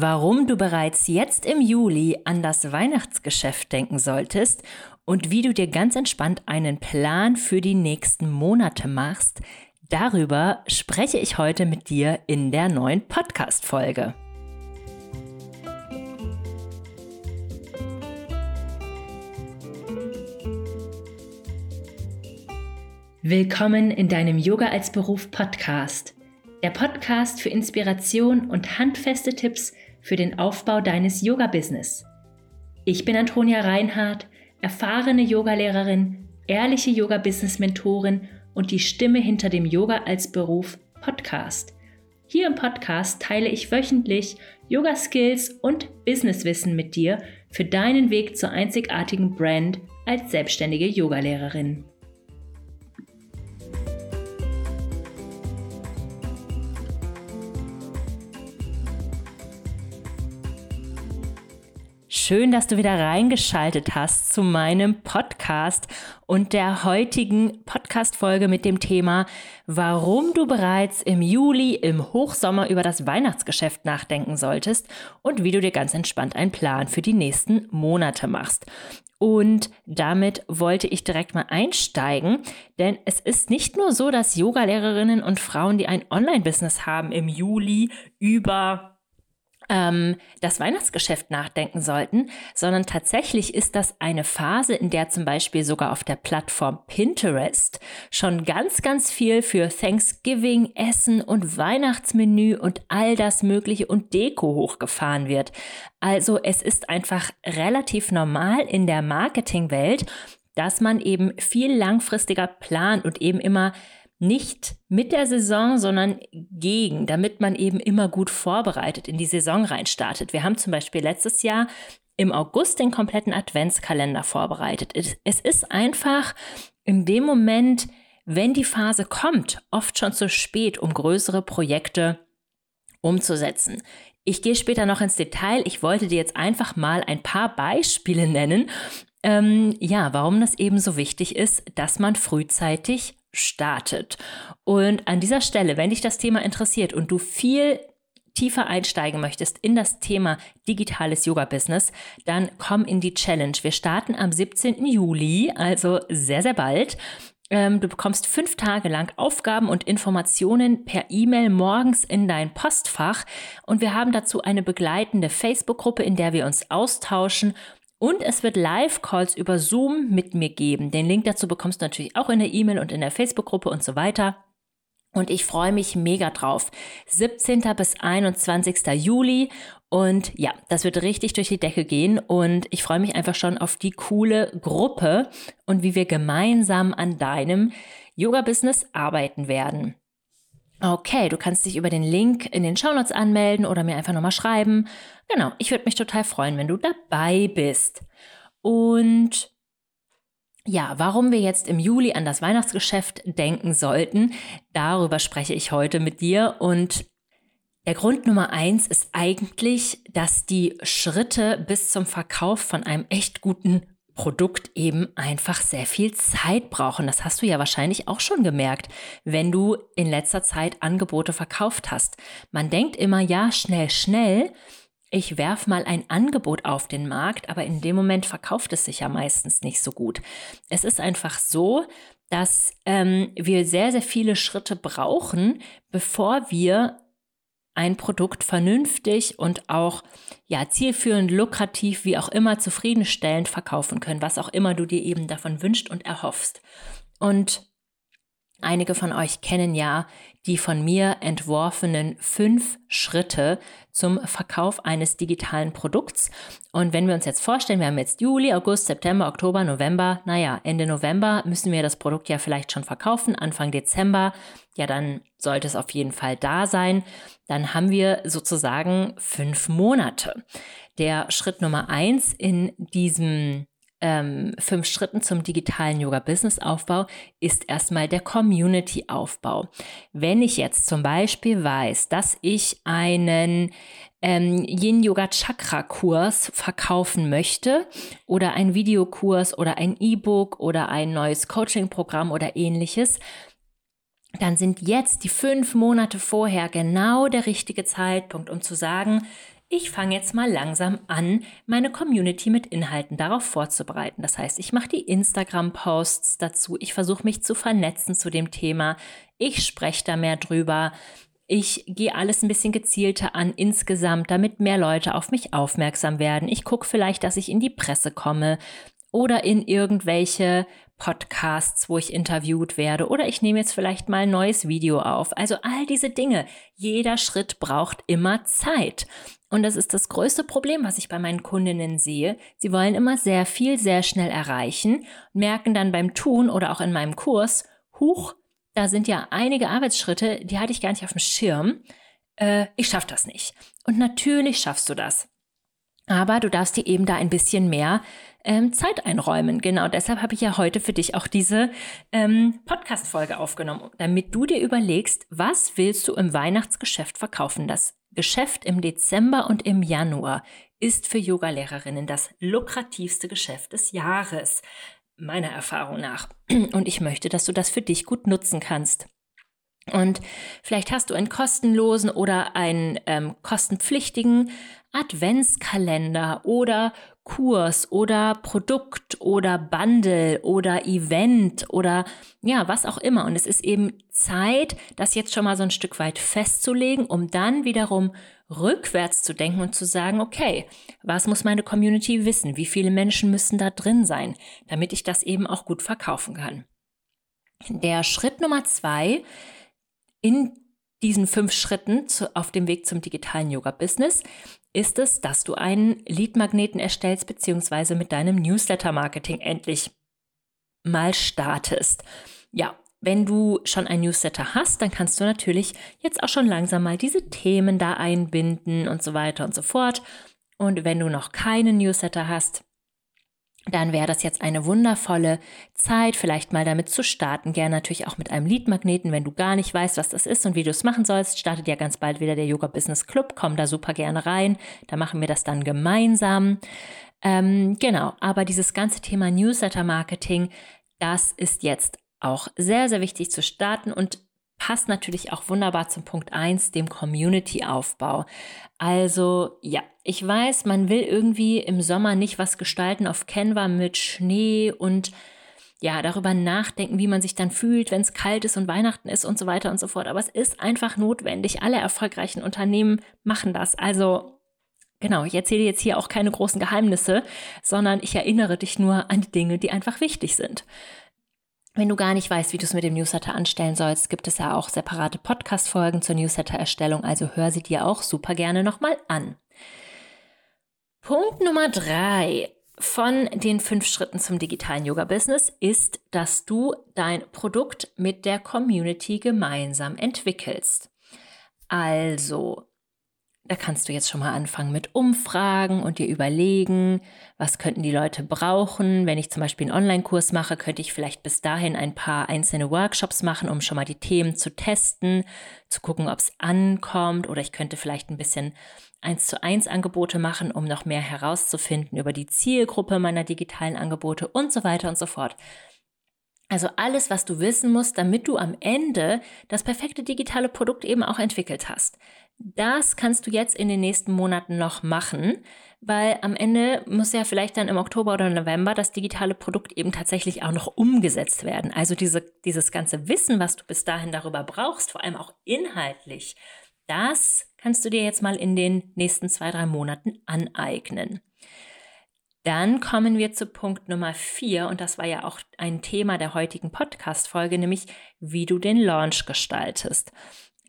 warum du bereits jetzt im Juli an das Weihnachtsgeschäft denken solltest und wie du dir ganz entspannt einen Plan für die nächsten Monate machst, darüber spreche ich heute mit dir in der neuen Podcast-Folge. Willkommen in deinem Yoga als Beruf Podcast. Der Podcast für Inspiration und handfeste Tipps für den Aufbau deines Yoga-Business. Ich bin Antonia Reinhardt, erfahrene Yogalehrerin, ehrliche Yoga-Business-Mentorin und die Stimme hinter dem Yoga als Beruf Podcast. Hier im Podcast teile ich wöchentlich Yoga-Skills und Businesswissen mit dir für deinen Weg zur einzigartigen Brand als selbstständige Yogalehrerin. Schön, dass du wieder reingeschaltet hast zu meinem Podcast und der heutigen Podcast-Folge mit dem Thema, warum du bereits im Juli im Hochsommer über das Weihnachtsgeschäft nachdenken solltest und wie du dir ganz entspannt einen Plan für die nächsten Monate machst. Und damit wollte ich direkt mal einsteigen, denn es ist nicht nur so, dass Yogalehrerinnen und Frauen, die ein Online-Business haben, im Juli über ähm, das Weihnachtsgeschäft nachdenken sollten, sondern tatsächlich ist das eine Phase, in der zum Beispiel sogar auf der Plattform Pinterest schon ganz, ganz viel für Thanksgiving, Essen und Weihnachtsmenü und all das Mögliche und Deko hochgefahren wird. Also es ist einfach relativ normal in der Marketingwelt, dass man eben viel langfristiger plant und eben immer nicht mit der Saison, sondern gegen, damit man eben immer gut vorbereitet in die Saison reinstartet. Wir haben zum Beispiel letztes Jahr im August den kompletten Adventskalender vorbereitet. Es ist einfach in dem Moment, wenn die Phase kommt, oft schon zu spät, um größere Projekte umzusetzen. Ich gehe später noch ins Detail. Ich wollte dir jetzt einfach mal ein paar Beispiele nennen, ähm, ja, warum das eben so wichtig ist, dass man frühzeitig startet. Und an dieser Stelle, wenn dich das Thema interessiert und du viel tiefer einsteigen möchtest in das Thema digitales Yoga-Business, dann komm in die Challenge. Wir starten am 17. Juli, also sehr, sehr bald. Ähm, du bekommst fünf Tage lang Aufgaben und Informationen per E-Mail morgens in dein Postfach und wir haben dazu eine begleitende Facebook-Gruppe, in der wir uns austauschen und es wird Live-Calls über Zoom mit mir geben. Den Link dazu bekommst du natürlich auch in der E-Mail und in der Facebook-Gruppe und so weiter. Und ich freue mich mega drauf. 17. bis 21. Juli. Und ja, das wird richtig durch die Decke gehen. Und ich freue mich einfach schon auf die coole Gruppe und wie wir gemeinsam an deinem Yoga-Business arbeiten werden. Okay, du kannst dich über den Link in den Shownotes anmelden oder mir einfach nochmal schreiben. Genau, ich würde mich total freuen, wenn du dabei bist. Und ja, warum wir jetzt im Juli an das Weihnachtsgeschäft denken sollten, darüber spreche ich heute mit dir. Und der Grund Nummer eins ist eigentlich, dass die Schritte bis zum Verkauf von einem echt guten Produkt eben einfach sehr viel Zeit brauchen. Das hast du ja wahrscheinlich auch schon gemerkt, wenn du in letzter Zeit Angebote verkauft hast. Man denkt immer, ja, schnell, schnell. Ich werf mal ein Angebot auf den Markt, aber in dem Moment verkauft es sich ja meistens nicht so gut. Es ist einfach so, dass ähm, wir sehr, sehr viele Schritte brauchen, bevor wir ein Produkt vernünftig und auch ja zielführend, lukrativ, wie auch immer zufriedenstellend verkaufen können, was auch immer du dir eben davon wünscht und erhoffst. Und Einige von euch kennen ja die von mir entworfenen fünf Schritte zum Verkauf eines digitalen Produkts. Und wenn wir uns jetzt vorstellen, wir haben jetzt Juli, August, September, Oktober, November, naja, Ende November müssen wir das Produkt ja vielleicht schon verkaufen, Anfang Dezember, ja, dann sollte es auf jeden Fall da sein. Dann haben wir sozusagen fünf Monate. Der Schritt Nummer eins in diesem ähm, fünf Schritten zum digitalen Yoga-Business-Aufbau ist erstmal der Community-Aufbau. Wenn ich jetzt zum Beispiel weiß, dass ich einen ähm, Yin-Yoga-Chakra-Kurs verkaufen möchte oder einen Videokurs oder ein E-Book oder ein neues Coaching-Programm oder ähnliches, dann sind jetzt die fünf Monate vorher genau der richtige Zeitpunkt, um zu sagen, ich fange jetzt mal langsam an, meine Community mit Inhalten darauf vorzubereiten. Das heißt, ich mache die Instagram-Posts dazu, ich versuche mich zu vernetzen zu dem Thema, ich spreche da mehr drüber, ich gehe alles ein bisschen gezielter an insgesamt, damit mehr Leute auf mich aufmerksam werden. Ich gucke vielleicht, dass ich in die Presse komme oder in irgendwelche Podcasts, wo ich interviewt werde oder ich nehme jetzt vielleicht mal ein neues Video auf. Also all diese Dinge. Jeder Schritt braucht immer Zeit. Und das ist das größte Problem, was ich bei meinen Kundinnen sehe. Sie wollen immer sehr viel, sehr schnell erreichen, merken dann beim Tun oder auch in meinem Kurs, huch, da sind ja einige Arbeitsschritte, die hatte ich gar nicht auf dem Schirm. Äh, ich schaffe das nicht. Und natürlich schaffst du das. Aber du darfst dir eben da ein bisschen mehr ähm, Zeit einräumen. Genau deshalb habe ich ja heute für dich auch diese ähm, Podcast-Folge aufgenommen, damit du dir überlegst, was willst du im Weihnachtsgeschäft verkaufen? Das Geschäft im Dezember und im Januar ist für Yogalehrerinnen das lukrativste Geschäft des Jahres, meiner Erfahrung nach. Und ich möchte, dass du das für dich gut nutzen kannst. Und vielleicht hast du einen kostenlosen oder einen ähm, kostenpflichtigen Adventskalender oder Kurs oder Produkt oder Bundle oder Event oder ja, was auch immer. Und es ist eben Zeit, das jetzt schon mal so ein Stück weit festzulegen, um dann wiederum rückwärts zu denken und zu sagen, okay, was muss meine Community wissen? Wie viele Menschen müssen da drin sein, damit ich das eben auch gut verkaufen kann? Der Schritt Nummer zwei in diesen fünf Schritten zu, auf dem Weg zum digitalen Yoga-Business ist es, dass du einen Lead-Magneten erstellst, beziehungsweise mit deinem Newsletter-Marketing endlich mal startest. Ja, wenn du schon ein Newsletter hast, dann kannst du natürlich jetzt auch schon langsam mal diese Themen da einbinden und so weiter und so fort. Und wenn du noch keinen Newsletter hast, dann wäre das jetzt eine wundervolle Zeit, vielleicht mal damit zu starten. Gerne natürlich auch mit einem Leadmagneten, wenn du gar nicht weißt, was das ist und wie du es machen sollst. Startet ja ganz bald wieder der Yoga Business Club. Komm da super gerne rein. Da machen wir das dann gemeinsam. Ähm, genau, aber dieses ganze Thema Newsletter Marketing, das ist jetzt auch sehr, sehr wichtig zu starten und passt natürlich auch wunderbar zum Punkt 1, dem Community-Aufbau. Also ja, ich weiß, man will irgendwie im Sommer nicht was gestalten auf Canva mit Schnee und ja, darüber nachdenken, wie man sich dann fühlt, wenn es kalt ist und Weihnachten ist und so weiter und so fort. Aber es ist einfach notwendig. Alle erfolgreichen Unternehmen machen das. Also genau, ich erzähle jetzt hier auch keine großen Geheimnisse, sondern ich erinnere dich nur an die Dinge, die einfach wichtig sind. Wenn du gar nicht weißt, wie du es mit dem Newsletter anstellen sollst, gibt es ja auch separate Podcast-Folgen zur Newsletter-Erstellung, also hör sie dir auch super gerne nochmal an. Punkt Nummer drei von den fünf Schritten zum digitalen Yoga-Business ist, dass du dein Produkt mit der Community gemeinsam entwickelst. Also, da kannst du jetzt schon mal anfangen mit Umfragen und dir überlegen, was könnten die Leute brauchen. Wenn ich zum Beispiel einen Online-Kurs mache, könnte ich vielleicht bis dahin ein paar einzelne Workshops machen, um schon mal die Themen zu testen, zu gucken, ob es ankommt. Oder ich könnte vielleicht ein bisschen eins zu eins Angebote machen, um noch mehr herauszufinden über die Zielgruppe meiner digitalen Angebote und so weiter und so fort. Also alles, was du wissen musst, damit du am Ende das perfekte digitale Produkt eben auch entwickelt hast. Das kannst du jetzt in den nächsten Monaten noch machen, weil am Ende muss ja vielleicht dann im Oktober oder November das digitale Produkt eben tatsächlich auch noch umgesetzt werden. Also diese, dieses ganze Wissen, was du bis dahin darüber brauchst, vor allem auch inhaltlich, das kannst du dir jetzt mal in den nächsten zwei, drei Monaten aneignen. Dann kommen wir zu Punkt Nummer vier und das war ja auch ein Thema der heutigen Podcast-Folge, nämlich wie du den Launch gestaltest.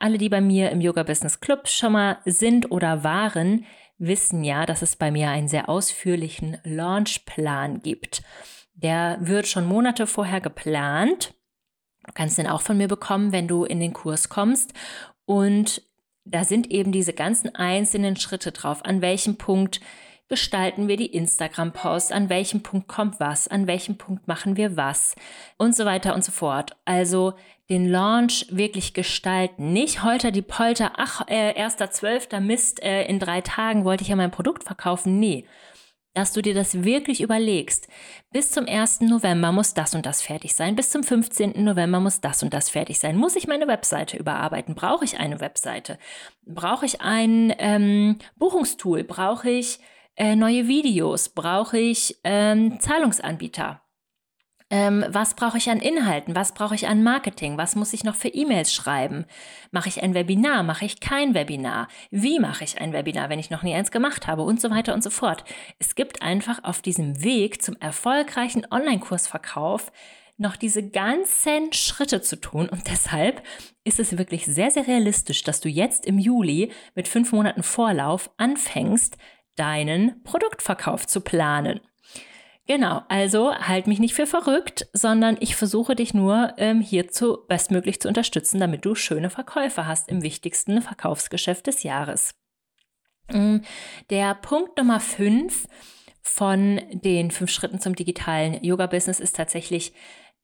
Alle, die bei mir im Yoga Business Club schon mal sind oder waren, wissen ja, dass es bei mir einen sehr ausführlichen Launchplan gibt. Der wird schon Monate vorher geplant. Du kannst den auch von mir bekommen, wenn du in den Kurs kommst. Und da sind eben diese ganzen einzelnen Schritte drauf. An welchem Punkt gestalten wir die Instagram-Posts, an welchem Punkt kommt was, an welchem Punkt machen wir was und so weiter und so fort. Also den Launch wirklich gestalten. Nicht holter die Polter, ach, äh, 1.12. Mist, äh, in drei Tagen wollte ich ja mein Produkt verkaufen. Nee. dass du dir das wirklich überlegst. Bis zum 1. November muss das und das fertig sein. Bis zum 15. November muss das und das fertig sein. Muss ich meine Webseite überarbeiten? Brauche ich eine Webseite? Brauche ich ein ähm, Buchungstool? Brauche ich äh, neue Videos? Brauche ich ähm, Zahlungsanbieter? Ähm, was brauche ich an Inhalten? Was brauche ich an Marketing? Was muss ich noch für E-Mails schreiben? Mache ich ein Webinar? Mache ich kein Webinar? Wie mache ich ein Webinar, wenn ich noch nie eins gemacht habe? Und so weiter und so fort. Es gibt einfach auf diesem Weg zum erfolgreichen Online-Kursverkauf noch diese ganzen Schritte zu tun. Und deshalb ist es wirklich sehr, sehr realistisch, dass du jetzt im Juli mit fünf Monaten Vorlauf anfängst, deinen Produktverkauf zu planen. Genau, also halt mich nicht für verrückt, sondern ich versuche dich nur ähm, hierzu bestmöglich zu unterstützen, damit du schöne Verkäufe hast im wichtigsten Verkaufsgeschäft des Jahres. Mm, der Punkt Nummer 5 von den fünf Schritten zum digitalen Yoga-Business ist tatsächlich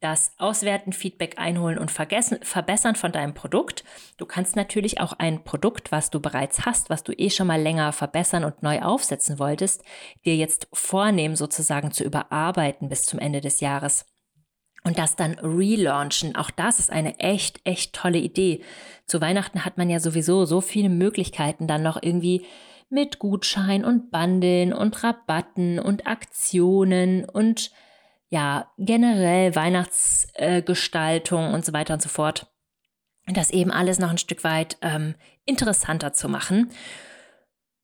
das Auswerten, Feedback einholen und verbessern von deinem Produkt. Du kannst natürlich auch ein Produkt, was du bereits hast, was du eh schon mal länger verbessern und neu aufsetzen wolltest, dir jetzt vornehmen, sozusagen zu überarbeiten bis zum Ende des Jahres. Und das dann relaunchen. Auch das ist eine echt, echt tolle Idee. Zu Weihnachten hat man ja sowieso so viele Möglichkeiten, dann noch irgendwie mit Gutschein und Bandeln und Rabatten und Aktionen und ja, generell Weihnachtsgestaltung äh, und so weiter und so fort. Das eben alles noch ein Stück weit ähm, interessanter zu machen.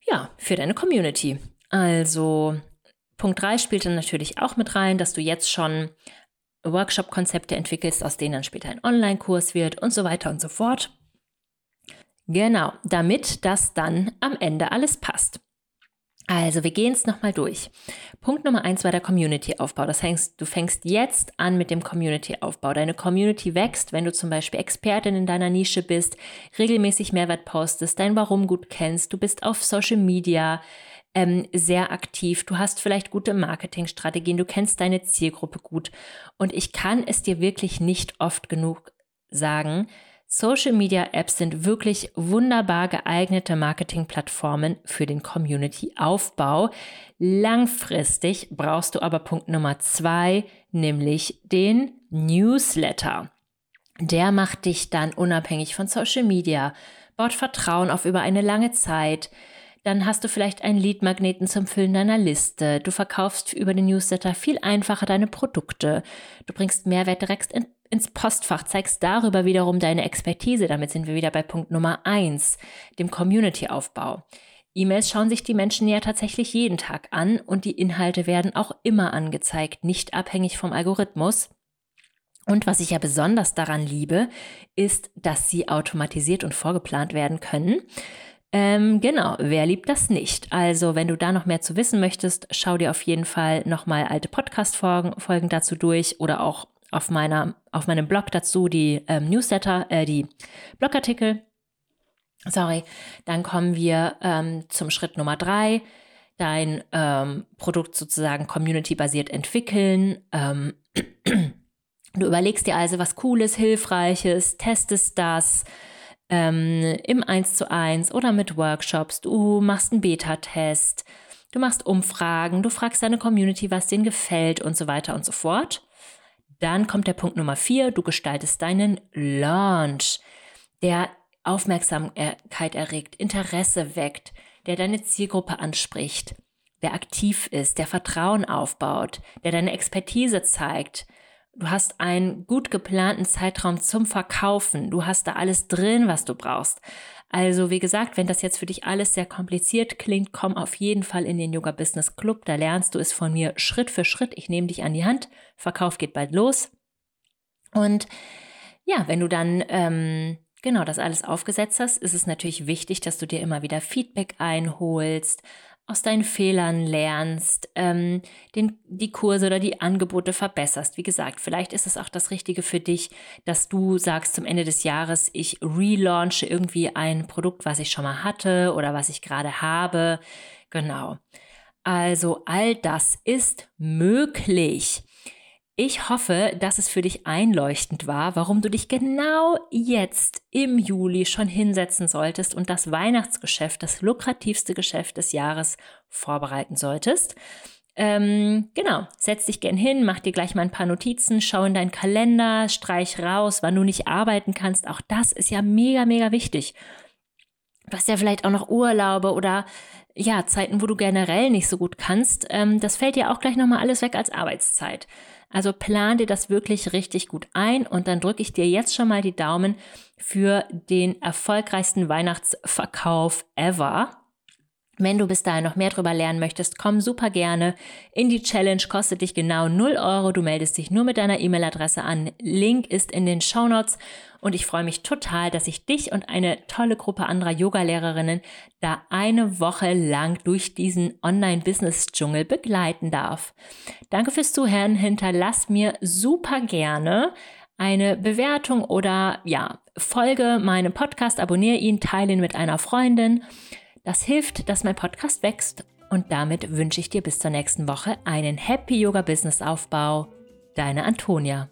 Ja, für deine Community. Also Punkt 3 spielt dann natürlich auch mit rein, dass du jetzt schon Workshop-Konzepte entwickelst, aus denen dann später ein Online-Kurs wird und so weiter und so fort. Genau, damit das dann am Ende alles passt. Also, wir gehen es nochmal durch. Punkt Nummer eins war der Community-Aufbau. Das heißt, du fängst jetzt an mit dem Community-Aufbau. Deine Community wächst, wenn du zum Beispiel Expertin in deiner Nische bist, regelmäßig Mehrwert postest, dein Warum gut kennst, du bist auf Social Media ähm, sehr aktiv, du hast vielleicht gute Marketingstrategien, du kennst deine Zielgruppe gut. Und ich kann es dir wirklich nicht oft genug sagen, Social Media Apps sind wirklich wunderbar geeignete Marketingplattformen für den Community-Aufbau. Langfristig brauchst du aber Punkt Nummer zwei, nämlich den Newsletter. Der macht dich dann unabhängig von Social Media, baut Vertrauen auf über eine lange Zeit. Dann hast du vielleicht einen Leadmagneten zum Füllen deiner Liste. Du verkaufst über den Newsletter viel einfacher deine Produkte. Du bringst Mehrwert direkt in ins Postfach, zeigst darüber wiederum deine Expertise. Damit sind wir wieder bei Punkt Nummer eins, dem Community-Aufbau. E-Mails schauen sich die Menschen ja tatsächlich jeden Tag an und die Inhalte werden auch immer angezeigt, nicht abhängig vom Algorithmus. Und was ich ja besonders daran liebe, ist, dass sie automatisiert und vorgeplant werden können. Ähm, genau, wer liebt das nicht? Also, wenn du da noch mehr zu wissen möchtest, schau dir auf jeden Fall nochmal alte Podcast-Folgen dazu durch oder auch auf, meiner, auf meinem Blog dazu die ähm, Newsletter, äh, die Blogartikel. Sorry, dann kommen wir ähm, zum Schritt Nummer drei. Dein ähm, Produkt sozusagen community-basiert entwickeln. Ähm, du überlegst dir also was Cooles, Hilfreiches, testest das ähm, im 1 zu 1 oder mit Workshops. Du machst einen Beta-Test, du machst Umfragen, du fragst deine Community, was denen gefällt und so weiter und so fort. Dann kommt der Punkt Nummer vier, du gestaltest deinen Launch, der Aufmerksamkeit erregt, Interesse weckt, der deine Zielgruppe anspricht, der aktiv ist, der Vertrauen aufbaut, der deine Expertise zeigt. Du hast einen gut geplanten Zeitraum zum Verkaufen. Du hast da alles drin, was du brauchst. Also wie gesagt, wenn das jetzt für dich alles sehr kompliziert klingt, komm auf jeden Fall in den Yoga Business Club. Da lernst du es von mir Schritt für Schritt. Ich nehme dich an die Hand. Verkauf geht bald los. Und ja, wenn du dann ähm, genau das alles aufgesetzt hast, ist es natürlich wichtig, dass du dir immer wieder Feedback einholst, aus deinen Fehlern lernst, ähm, den, die Kurse oder die Angebote verbesserst. Wie gesagt, vielleicht ist es auch das Richtige für dich, dass du sagst zum Ende des Jahres, ich relaunche irgendwie ein Produkt, was ich schon mal hatte oder was ich gerade habe. Genau. Also all das ist möglich. Ich hoffe, dass es für dich einleuchtend war, warum du dich genau jetzt im Juli schon hinsetzen solltest und das Weihnachtsgeschäft, das lukrativste Geschäft des Jahres, vorbereiten solltest. Ähm, genau, setz dich gern hin, mach dir gleich mal ein paar Notizen, schau in deinen Kalender, streich raus, wann du nicht arbeiten kannst. Auch das ist ja mega, mega wichtig. Du hast ja vielleicht auch noch Urlaube oder ja, Zeiten, wo du generell nicht so gut kannst. Ähm, das fällt dir auch gleich nochmal alles weg als Arbeitszeit. Also plan dir das wirklich richtig gut ein und dann drücke ich dir jetzt schon mal die Daumen für den erfolgreichsten Weihnachtsverkauf ever. Wenn du bis dahin noch mehr darüber lernen möchtest, komm super gerne in die Challenge. Kostet dich genau 0 Euro. Du meldest dich nur mit deiner E-Mail-Adresse an. Link ist in den Show Notes. Und ich freue mich total, dass ich dich und eine tolle Gruppe anderer Yoga-Lehrerinnen da eine Woche lang durch diesen Online-Business-Dschungel begleiten darf. Danke fürs Zuhören. Hinterlass mir super gerne eine Bewertung oder ja, folge meinem Podcast, abonniere ihn, teile ihn mit einer Freundin. Das hilft, dass mein Podcast wächst und damit wünsche ich dir bis zur nächsten Woche einen Happy Yoga Business Aufbau. Deine Antonia.